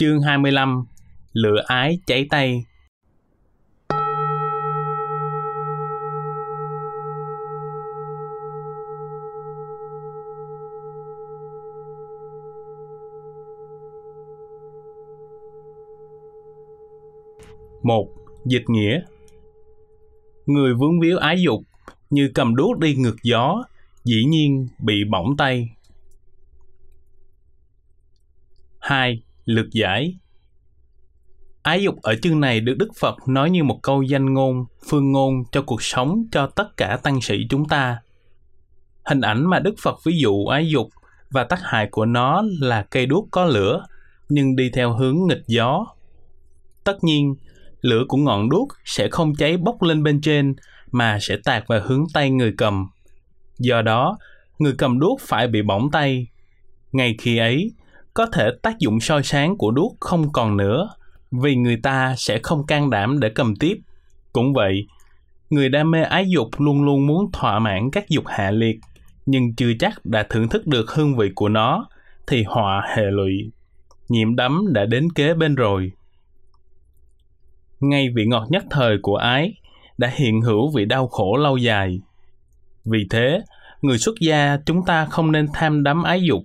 Chương 25 Lửa ái cháy tay một Dịch nghĩa Người vướng víu ái dục như cầm đuốc đi ngược gió, dĩ nhiên bị bỏng tay. 2 lược giải Ái dục ở chương này được Đức Phật nói như một câu danh ngôn, phương ngôn cho cuộc sống cho tất cả tăng sĩ chúng ta. Hình ảnh mà Đức Phật ví dụ ái dục và tác hại của nó là cây đuốc có lửa, nhưng đi theo hướng nghịch gió. Tất nhiên, lửa của ngọn đuốc sẽ không cháy bốc lên bên trên mà sẽ tạt vào hướng tay người cầm. Do đó, người cầm đuốc phải bị bỏng tay. Ngay khi ấy, có thể tác dụng soi sáng của đuốc không còn nữa, vì người ta sẽ không can đảm để cầm tiếp. Cũng vậy, người đam mê ái dục luôn luôn muốn thỏa mãn các dục hạ liệt, nhưng chưa chắc đã thưởng thức được hương vị của nó, thì họa hệ lụy. Nhiễm đắm đã đến kế bên rồi. Ngay vị ngọt nhất thời của ái đã hiện hữu vị đau khổ lâu dài. Vì thế, người xuất gia chúng ta không nên tham đắm ái dục.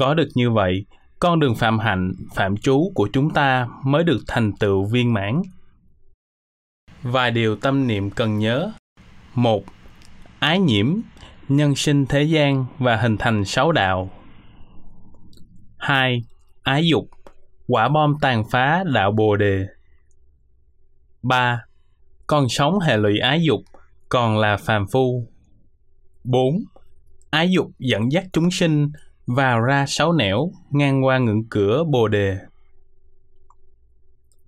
Có được như vậy, con đường phạm hạnh, phạm chú của chúng ta mới được thành tựu viên mãn. Vài điều tâm niệm cần nhớ. một Ái nhiễm, nhân sinh thế gian và hình thành sáu đạo. 2. Ái dục, quả bom tàn phá đạo Bồ đề. 3 con sống hệ lụy ái dục còn là phàm phu. 4. Ái dục dẫn dắt chúng sinh vào ra sáu nẻo ngang qua ngưỡng cửa Bồ đề.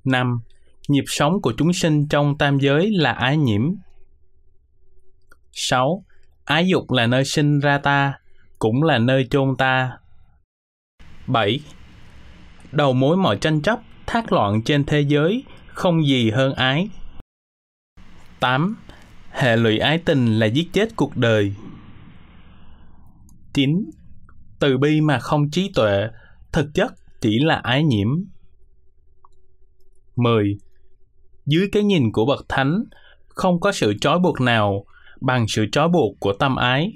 5. Nhịp sống của chúng sinh trong tam giới là ái nhiễm. 6. Ái dục là nơi sinh ra ta, cũng là nơi chôn ta. 7. Đầu mối mọi tranh chấp, thác loạn trên thế giới không gì hơn ái. 8. Hệ lụy ái tình là giết chết cuộc đời. 9. Từ bi mà không trí tuệ, thực chất chỉ là ái nhiễm. 10. Dưới cái nhìn của bậc thánh, không có sự trói buộc nào bằng sự trói buộc của tâm ái.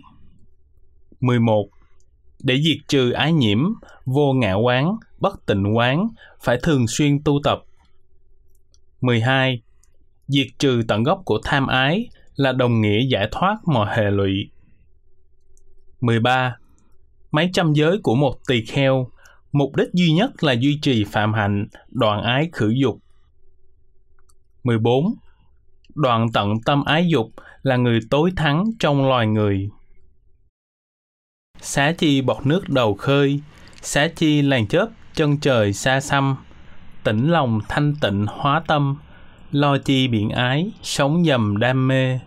11. Để diệt trừ ái nhiễm, vô ngã quán, bất tịnh quán, phải thường xuyên tu tập. 12 diệt trừ tận gốc của tham ái là đồng nghĩa giải thoát mọi hệ lụy. 13. Mấy trăm giới của một tỳ kheo, mục đích duy nhất là duy trì phạm hạnh, đoạn ái khử dục. 14. Đoạn tận tâm ái dục là người tối thắng trong loài người. Xá chi bọt nước đầu khơi, xá chi làn chớp chân trời xa xăm, tĩnh lòng thanh tịnh hóa tâm, lo chi biển ái, sống dầm đam mê.